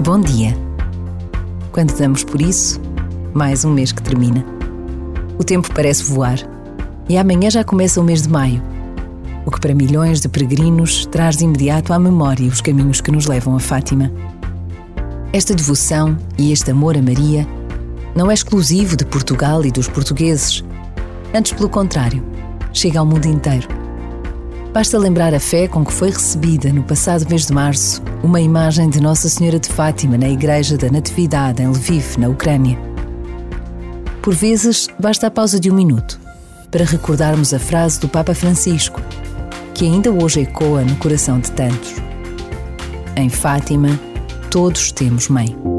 Bom dia. Quando damos por isso, mais um mês que termina. O tempo parece voar e amanhã já começa o mês de maio, o que para milhões de peregrinos traz de imediato à memória os caminhos que nos levam a Fátima. Esta devoção e este amor a Maria não é exclusivo de Portugal e dos portugueses. Antes, pelo contrário, chega ao mundo inteiro. Basta lembrar a fé com que foi recebida no passado mês de março uma imagem de Nossa Senhora de Fátima na Igreja da Natividade em Lviv, na Ucrânia. Por vezes, basta a pausa de um minuto para recordarmos a frase do Papa Francisco, que ainda hoje ecoa no coração de tantos. Em Fátima, todos temos mãe.